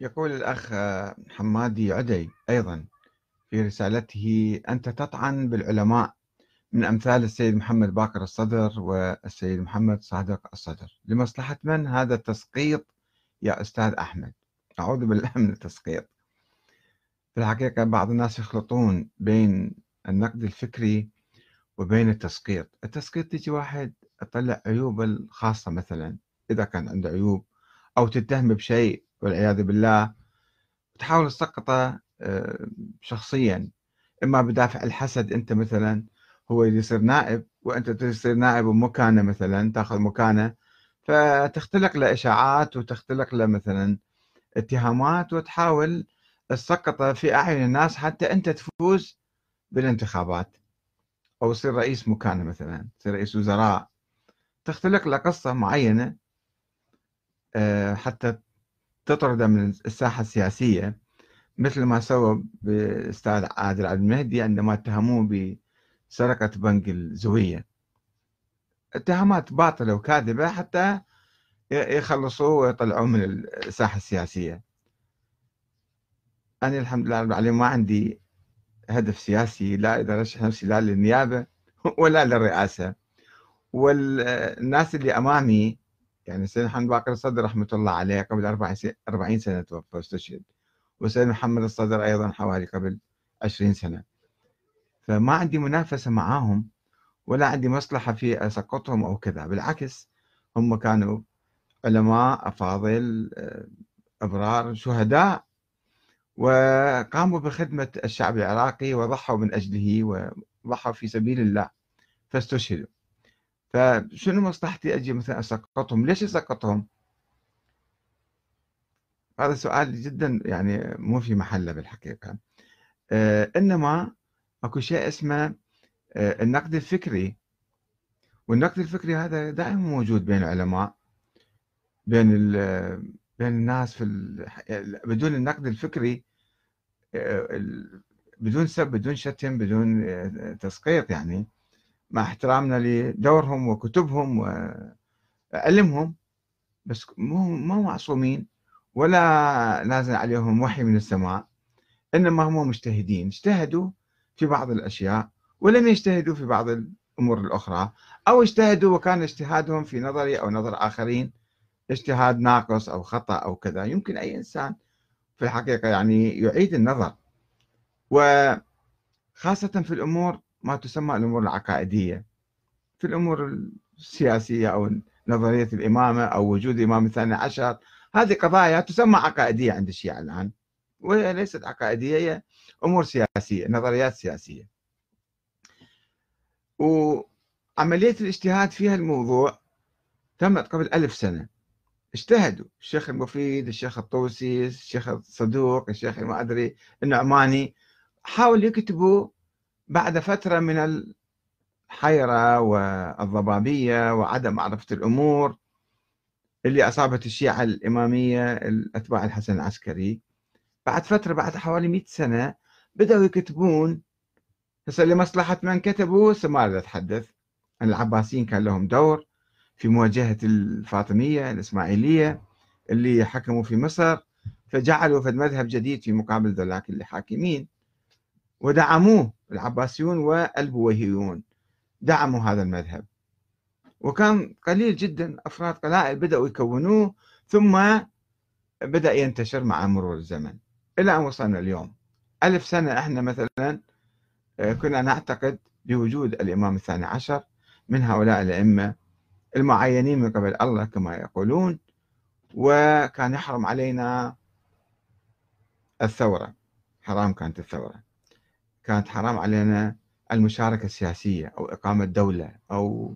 يقول الأخ حمادي عدي أيضا في رسالته أنت تطعن بالعلماء من أمثال السيد محمد باكر الصدر والسيد محمد صادق الصدر. لمصلحة من هذا التسقيط يا أستاذ أحمد؟ أعوذ بالله من التسقيط. في الحقيقة بعض الناس يخلطون بين النقد الفكري وبين التسقيط. التسقيط تجي واحد يطلع عيوب الخاصة مثلا إذا كان عنده عيوب أو تتهم بشيء والعياذ بالله تحاول تسقطه آه، شخصيا. إما بدافع الحسد أنت مثلا هو يصير نائب وأنت تصير نائب بمكانه مثلا تأخذ مكانة. فتختلق له إشاعات وتختلق له مثلا اتهامات وتحاول تسقطه في أعين الناس حتى أنت تفوز بالانتخابات. أو تصير رئيس مكانة مثلا تصير رئيس وزراء. تختلق له قصة معينة آه، حتى تطرده من الساحة السياسية مثل ما سوى بأستاذ عادل عبد المهدي عندما اتهموه بسرقة بنك الزوية. اتهامات باطلة وكاذبة حتى يخلصوه ويطلعوه من الساحة السياسية. أنا الحمد لله رب العالمين ما عندي هدف سياسي لا إذا رشح نفسي لا للنيابة ولا للرئاسة. والناس اللي أمامي يعني السيد محمد باقر الصدر رحمة الله عليه قبل 40 سنة توفى واستشهد والسيد محمد الصدر أيضا حوالي قبل 20 سنة. فما عندي منافسة معاهم ولا عندي مصلحة في أسقطهم أو كذا. بالعكس هم كانوا علماء أفاضل آه، أبرار شهداء وقاموا بخدمة الشعب العراقي وضحوا من أجله وضحوا في سبيل الله فاستشهدوا. فشنو مصلحتي أجي مثلا أسقطهم؟ ليش أسقطهم؟ هذا سؤال جدا يعني مو في محله بالحقيقة. آه إنما أكو شيء اسمه آه النقد الفكري. والنقد الفكري هذا دائما موجود بين العلماء بين بين الناس في بدون النقد الفكري آه، بدون سب بدون شتم بدون آه، تسقيط يعني. مع احترامنا لدورهم وكتبهم وعلمهم بس مو مو معصومين ولا نازل عليهم وحي من السماء إنما هم مجتهدين. اجتهدوا في بعض الأشياء ولم يجتهدوا في بعض الأمور الأخرى أو اجتهدوا وكان اجتهادهم في نظري أو نظر آخرين اجتهاد ناقص أو خطأ أو كذا. يمكن أي إنسان في الحقيقة يعني يعيد النظر. وخاصة في الأمور ما تسمى الأمور العقائدية. في الأمور السياسية أو نظرية الإمامة أو وجود الإمام الثاني عشر هذه قضايا تسمى عقائدية عند الشيعة الآن وهي ليست عقائدية هي أمور سياسية نظريات سياسية. وعملية الاجتهاد في الموضوع تمت قبل ألف سنة. اجتهدوا الشيخ المفيد الشيخ الطوسي الشيخ الصدوق الشيخ ما أدري النعماني حاولوا يكتبوا بعد فترة من الحيرة والضبابية وعدم معرفة الأمور اللي أصابت الشيعة الإمامية الأتباع الحسن العسكري بعد فترة بعد حوالي 100 سنة بدأوا يكتبون هسه لمصلحة من كتبوا ما أتحدث. عن العباسيين كان لهم دور في مواجهة الفاطمية الإسماعيلية اللي حكموا في مصر فجعلوا في مذهب جديد في مقابل ذولاك اللي حاكمين ودعموه العباسيون والبويهيون. دعموا هذا المذهب. وكان قليل جدا أفراد قلائل بدأوا يكونوه ثم بدأ ينتشر مع مرور الزمن. إلى أن وصلنا اليوم. ألف سنة إحنا مثلا آه، كنا نعتقد بوجود الإمام الثاني عشر من هؤلاء الأئمة المعينين من قبل الله كما يقولون وكان يحرم علينا الثورة. حرام كانت الثورة. كانت حرام علينا المشاركة السياسية أو إقامة دولة أو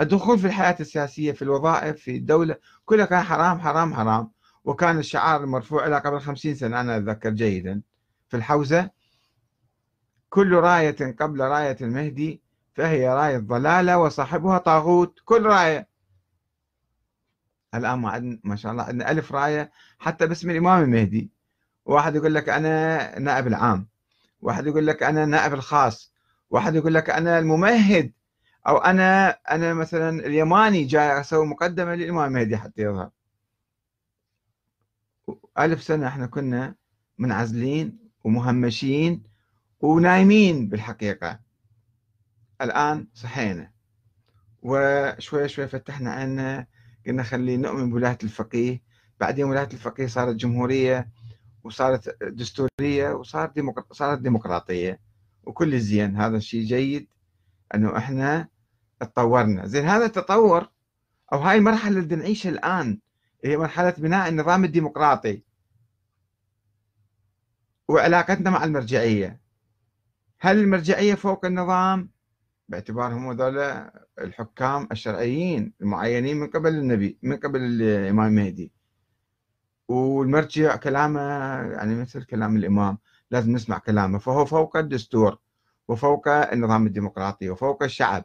الدخول في الحياة السياسية في الوظائف في الدولة. كلها كان حرام حرام حرام. وكان الشعار المرفوع إلى قبل خمسين سنة أنا أتذكر جيدا. في الحوزة كل راية قبل راية المهدي فهي راية ضلالة وصاحبها طاغوت. كل راية. الآن ما, ما شاء الله عندنا ألف راية حتى باسم الإمام المهدي. واحد يقول لك أنا نائب العام. واحد يقول لك أنا نائب الخاص واحد يقول لك أنا الممهد أو أنا أنا مثلا اليماني جاي أسوي مقدمة للإمام المهدي حتى يظهر. ألف سنة إحنا كنا منعزلين ومهمشين ونايمين بالحقيقة. الآن صحينا. وشوي شوي فتحنا عنا قلنا خلي نؤمن بولاية الفقيه. بعدين ولاية الفقيه صارت جمهورية. وصارت دستورية وصارت ديمقر... صارت ديمقراطية. وكل زين هذا الشيء جيد إنه إحنا تطورنا. زين هذا التطور أو هاي المرحلة اللي نعيشها الآن هي مرحلة بناء النظام الديمقراطي. وعلاقتنا مع المرجعية. هل المرجعية فوق النظام؟ باعتبارهم هذول الحكام الشرعيين المعينين من قبل النبي من قبل الإمام المهدي والمرجع كلامه يعني مثل كلام الإمام لازم نسمع كلامه. فهو فوق الدستور وفوق النظام الديمقراطي وفوق الشعب.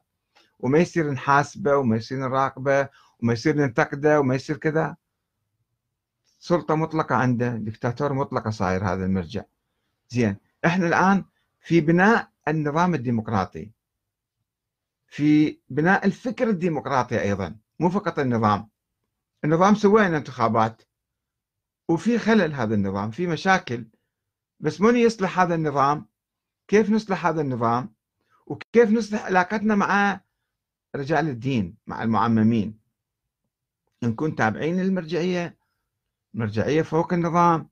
وما يصير نحاسبه وما يصير نراقبه وما يصير ننتقده وما يصير كذا. سلطة مطلقة عنده دكتاتور مطلقة صاير هذا المرجع. زين إحنا الآن في بناء النظام الديمقراطي. في بناء الفكر الديمقراطي أيضا مو فقط النظام. النظام سوينا انتخابات. وفي خلل هذا النظام في مشاكل. بس من يصلح هذا النظام؟ كيف نصلح هذا النظام؟ وكيف نصلح علاقتنا مع رجال الدين مع المعممين؟ نكون تابعين للمرجعية مرجعية فوق النظام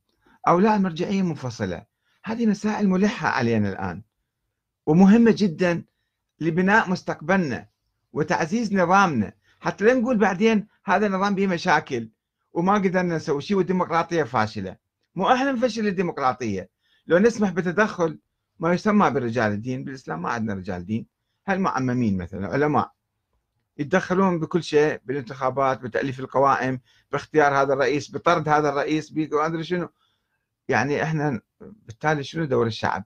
أو لا المرجعية منفصلة. هذه مسائل ملحة علينا الآن ومهمة جدا لبناء مستقبلنا وتعزيز نظامنا. حتى لا نقول بعدين هذا النظام به مشاكل. وما قدرنا نسوي شيء والديمقراطية فاشلة. مو إحنا نفشل الديمقراطية. لو نسمح بتدخل ما يسمى برجال الدين. بالإسلام ما عندنا رجال دين. هالمعممين مثلا علماء. يتدخلون بكل شيء بالانتخابات بتأليف القوائم باختيار هذا الرئيس بطرد هذا الرئيس ما أدري شنو. يعني إحنا بالتالي شنو دور الشعب؟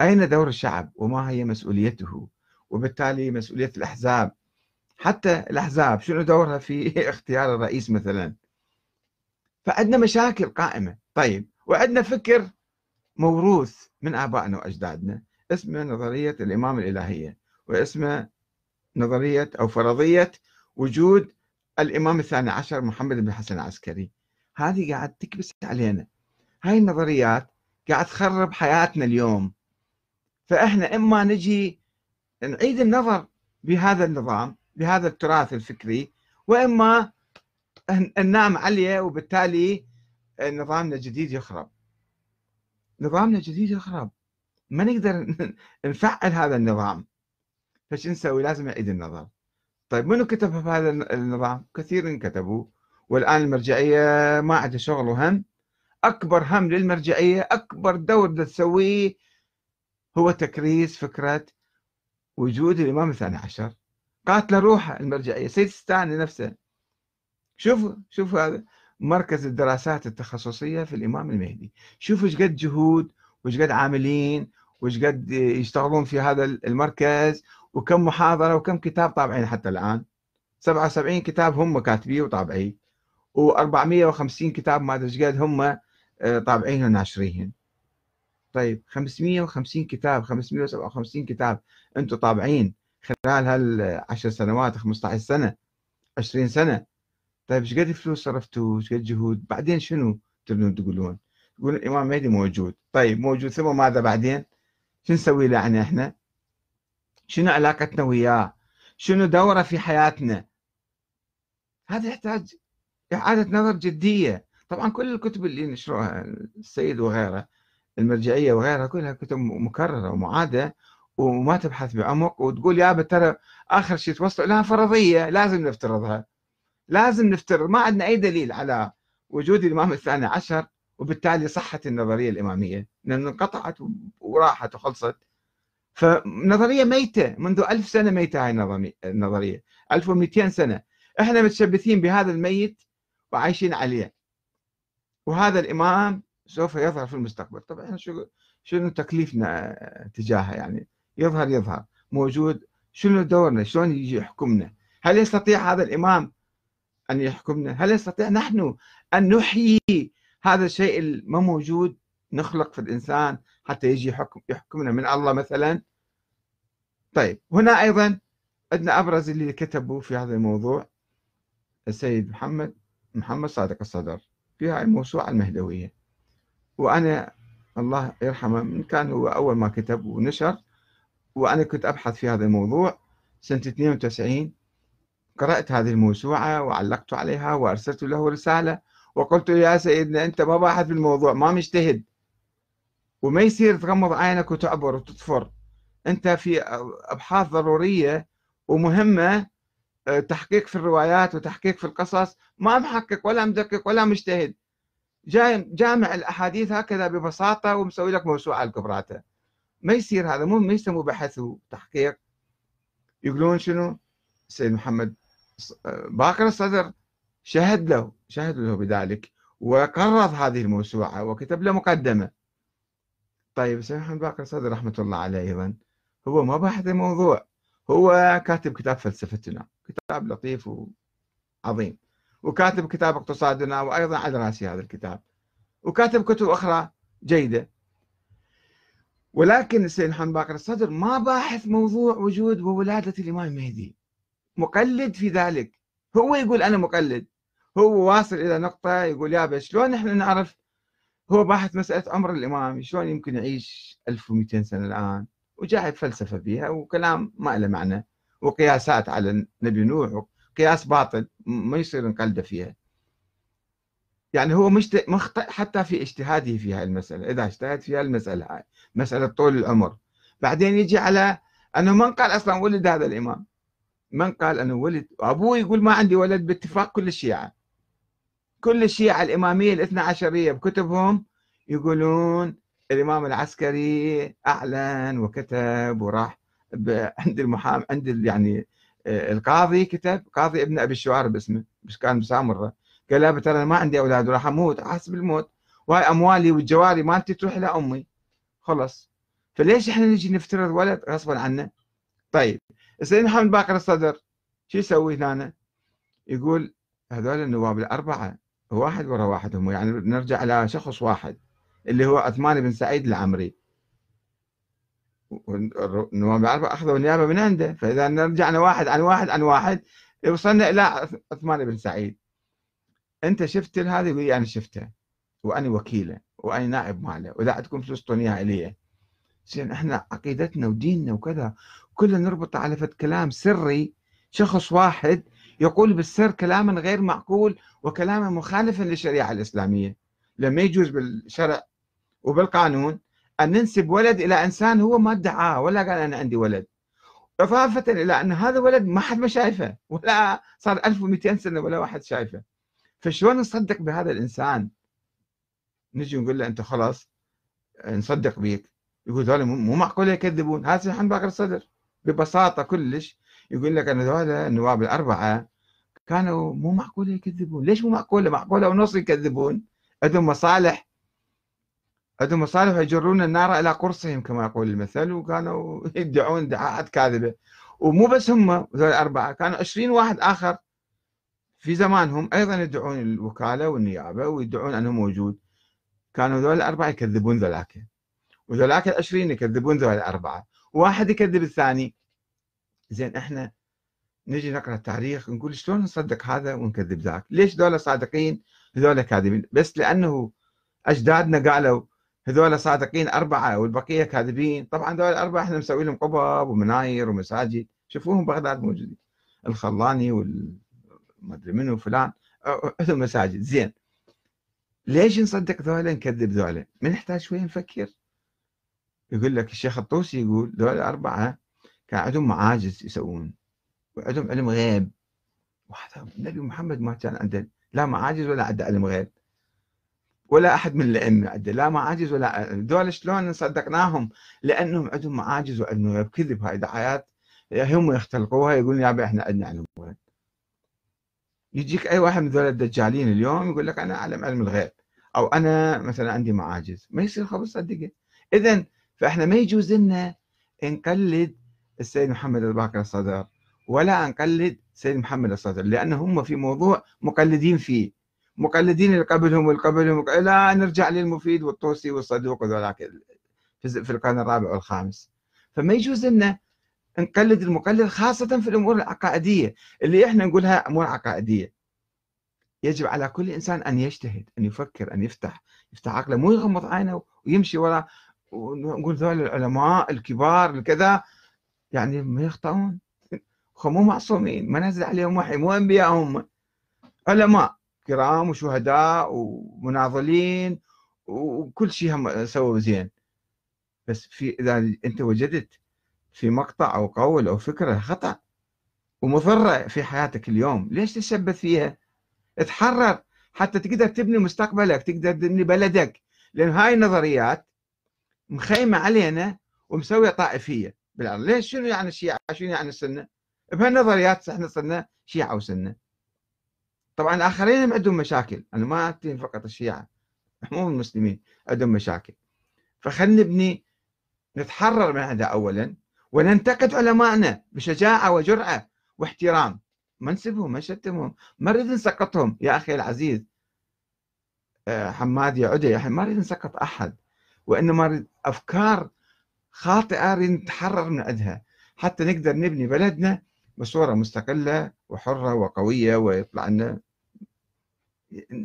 أين دور الشعب؟ وما هي مسؤوليته؟ وبالتالي مسؤولية الأحزاب. حتى الأحزاب شنو دورها في اختيار الرئيس مثلا؟ فعندنا مشاكل قائمة، طيب وعندنا فكر موروث من آبائنا وأجدادنا. اسمه نظرية الإمام الإلهية واسمه نظرية أو فرضية وجود الإمام الثاني عشر محمد بن حسن العسكري. هذه قاعد تكبس علينا. هاي النظريات قاعد تخرب حياتنا اليوم. فإحنا إما نجي نعيد النظر بهذا النظام بهذا التراث الفكري وإما ننام عليه وبالتالي نظامنا الجديد يخرب. نظامنا الجديد يخرب. ما نقدر نفعل هذا النظام. فش نسوي؟ لازم نعيد النظر. طيب منو كتب هذا النظام؟ كثير كتبوا والآن المرجعية ما عندها شغل وهم. أكبر هم للمرجعية أكبر دور تسويه هو تكريس فكرة وجود الإمام الثاني عشر. قاتل روحه المرجعية. سيد ستاني نفسه. شوفوا شوفوا هذا مركز الدراسات التخصصية في الإمام المهدي. شوفوا إيش قد جهود وإيش قد عاملين وإيش قد يشتغلون في هذا المركز وكم محاضرة وكم كتاب طابعين حتى الآن. 77 كتاب هم كاتبيه وطابعيه و450 كتاب ما أدري إيش قد هم آه، طابعين وناشرين. طيب 550 كتاب 557 كتاب أنتم طابعين. خلال هالعشر سنوات 15 سنة 20 سنة. طيب إيش قد فلوس صرفتوا؟ إيش قد جهود؟ بعدين شنو تبون تقولون؟ تقولون الإمام مهدي موجود. طيب موجود ثم ماذا بعدين؟ شو نسوي له يعني إحنا شنو علاقتنا وياه؟ شنو دوره في حياتنا؟ هذا يحتاج إعادة نظر جدية. طبعا كل الكتب اللي نشروها السيد وغيره المرجعية وغيرها كلها كتب مكررة ومعادة. وما تبحث بعمق وتقول يا ترى آخر شيء توصل لها فرضية لازم نفترضها. لازم نفترض. ما عندنا أي دليل على وجود الإمام الثاني عشر وبالتالي صحة النظرية الإمامية. لأن انقطعت وراحت وخلصت. فنظرية ميتة. منذ ألف سنة ميتة هاي النظرية. 1200 سنة. إحنا متشبثين بهذا الميت وعايشين عليه. وهذا الإمام سوف يظهر في المستقبل. طبعا شو شنو تكليفنا تجاهه يعني؟ يظهر يظهر. موجود. شنو دورنا؟ شلون يجي يحكمنا؟ هل يستطيع هذا الإمام أن يحكمنا؟ هل يستطيع نحن أن نحيي هذا الشيء الما موجود؟ نخلق في الإنسان حتى يجي يحكم يحكمنا من الله مثلا؟ طيب هنا أيضا عندنا أبرز اللي كتبوا في هذا الموضوع السيد محمد محمد صادق الصدر في هاي الموسوعة المهدوية. وأنا الله يرحمه من كان هو أول ما كتب ونشر وأنا كنت أبحث في هذا الموضوع سنة 92 قرأت هذه الموسوعة وعلقت عليها وأرسلت له رسالة وقلت يا سيدنا أنت ما باحث في الموضوع ما مجتهد. وما يصير تغمض عينك وتعبر وتطفر. أنت في أبحاث ضرورية ومهمة آه، تحقيق في الروايات وتحقيق في القصص. ما محقق ولا مدقق ولا مجتهد. جامع الأحاديث هكذا ببساطة ومسوي لك موسوعة الكبراته ما يصير هذا مو ما يسموه بحث وتحقيق يقولون شنو؟ السيد محمد باقر الصدر شهد له شهد له بذلك وقرض هذه الموسوعة وكتب له مقدمة. طيب السيد محمد باقر الصدر رحمة الله عليه أيضا هو ما باحث الموضوع هو كاتب كتاب فلسفتنا كتاب لطيف وعظيم وكاتب كتاب اقتصادنا وأيضا على رأسي هذا الكتاب وكاتب كتب أخرى جيدة. ولكن السيد محمد باقر الصدر ما باحث موضوع وجود وولادة الإمام المهدي مقلد في ذلك. هو يقول أنا مقلد. هو واصل إلى نقطة يقول يا بس شلون إحنا نعرف؟ هو باحث مسألة عمر الإمام شلون يمكن يعيش 1200 سنة الآن؟ وجايب فلسفة فيها وكلام ما له معنى وقياسات على نبي نوح قياس باطل ما يصير نقلده فيها. يعني هو مخطئ حتى في اجتهاده في هذه المسألة إذا اجتهد في هذه المسألة هاي مسألة طول العمر. بعدين يجي على أنه من قال أصلا ولد هذا الإمام؟ من قال أنه ولد؟ أبوه يقول ما عندي ولد باتفاق كل الشيعة. كل الشيعة الإمامية الاثنى عشرية بكتبهم يقولون الإمام العسكري أعلن وكتب وراح عند المحام عند يعني آه، القاضي كتب قاضي ابن أبي الشوارب اسمه بس كان بسامره قال له ترى ما عندي أولاد وراح أموت حاسب الموت وهاي أموالي والجواري مالتي تروح إلى أمي. خلص فليش إحنا نجي نفترض ولد غصبا عنا طيب. السيد محمد باقر الصدر شو يسوي هنا؟ يقول هذول النواب الأربعة واحد ورا واحد هم. يعني نرجع على شخص واحد اللي هو عثمان بن سعيد العمري. النواب الأربعة أخذوا النيابة من عنده. فإذا رجعنا واحد عن واحد عن واحد وصلنا إلى عثمان بن سعيد. أنت شفت هذه يقول أنا شفتها وأنا وكيلة وأنا نائب ماله وإذا عندكم فلوس طونيها إلي زين إحنا عقيدتنا وديننا وكذا. كلنا نربط على فد كلام سري شخص واحد يقول بالسر كلاما غير معقول وكلاما مخالفا للشريعة الإسلامية. لما يجوز بالشرع وبالقانون أن ننسب ولد إلى إنسان هو ما ادعاه ولا قال أنا عندي ولد. إضافة إلى أن هذا ولد ما حد ما شايفه ولا صار 1200 سنة ولا واحد شايفه. فشلون نصدق بهذا الإنسان؟ نجي نقول له أنت خلاص نصدق بيك. يقول هذول مو معقول يكذبون. هذا سبحان باقر الصدر؟ ببساطة كلش. يقول لك أن هذول النواب الأربعة كانوا مو معقول يكذبون. ليش مو معقولة؟ معقولة ونص يكذبون. عندهم مصالح. عندهم مصالح يجرون النار إلى قرصهم كما يقول المثل وكانوا يدعون ادعاءات كاذبة. ومو بس هم ذول الأربعة كانوا 20 واحد آخر في زمانهم أيضا يدعون الوكالة والنيابة ويدعون أنه موجود. كانوا ذول الأربعة يكذبون ذولاك. وذولاك العشرين يكذبون ذول الأربعة. واحد يكذب الثاني. زين إحنا نجي نقرأ التاريخ نقول شلون نصدق هذا ونكذب ذاك؟ ليش ذولا صادقين هذول كاذبين؟ بس لأنه أجدادنا قالوا هذول صادقين أربعة والبقية كاذبين. طبعا هذول الأربعة إحنا مسوي لهم قبب ومناير ومساجد. شوفوهم بغداد موجودين. الخلاني وال ما أدري منو فلان عندهم مساجد زين. ليش نصدق ذولا نكذب ذولا؟ ما نحتاج شوي نفكر يقول لك الشيخ الطوسي يقول ذولا الأربعة كان عندهم معاجز يسوون وعندهم علم غيب. وهذا النبي محمد ما كان عنده لا معاجز ولا عنده علم غيب. ولا أحد من الأئمة عنده لا معاجز ولا دول شلون صدقناهم؟ لأنهم عندهم معاجز وعندهم كذب هاي دعايات هم يختلقوها يقولون يا إحنا عندنا علم الغيب يجيك أي واحد من ذول الدجالين اليوم يقول لك أنا أعلم علم الغيب. أو أنا مثلا عندي معاجز. ما يصير خبز صدقة. اذا فإحنا ما يجوز لنا نقلد السيد محمد الباقر الصدر ولا نقلد سيد محمد الصدر لأن هم في موضوع مقلدين فيه. مقلدين اللي قبلهم واللي قبلهم. لا نرجع للمفيد والطوسي والصدوق وذولاك في القرن الرابع والخامس. فما يجوز لنا نقلد المقلد خاصة في الأمور العقائدية اللي إحنا نقولها أمور عقائدية. يجب على كل إنسان أن يجتهد أن يفكر أن يفتح يفتح عقله مو يغمض عينه ويمشي وراء ونقول ذول العلماء الكبار الكذا يعني ما يخطئون. مو معصومين ما نزل عليهم وحي مو انبياء هم علماء كرام وشهداء ومناضلين وكل شيء هم سووا زين. بس في إذا أنت وجدت في مقطع أو قول أو فكرة خطأ ومضره في حياتك اليوم ليش تتشبث فيها؟ اتحرر حتى تقدر تبني مستقبلك تقدر تبني بلدك لأن هاي النظريات مخيمة علينا ومسوية طائفية بالارض ليش؟ شنو يعني الشيعة؟ شنو يعني السنة؟ بهالنظريات إحنا صرنا شيعة وسنة. طبعا الاخرين عندهم مشاكل. أنا ما اتهم فقط الشيعة عموم المسلمين عندهم مشاكل. فخلنا نبني نتحرر من هذا اولا. وننتقد علمائنا بشجاعة وجرأة واحترام. ما نسبهم ما نشتمهم ما نريد نسقطهم. يا أخي العزيز آه، حمادي عدي ما نريد نسقط أحد. وإنما أفكار خاطئة نريد نتحرر من عندها. حتى نقدر نبني بلدنا بصورة مستقلة وحرة وقوية ويطلع لنا.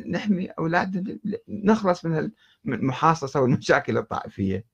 نحمي أولادنا نخلص من المحاصصة والمشاكل الطائفية.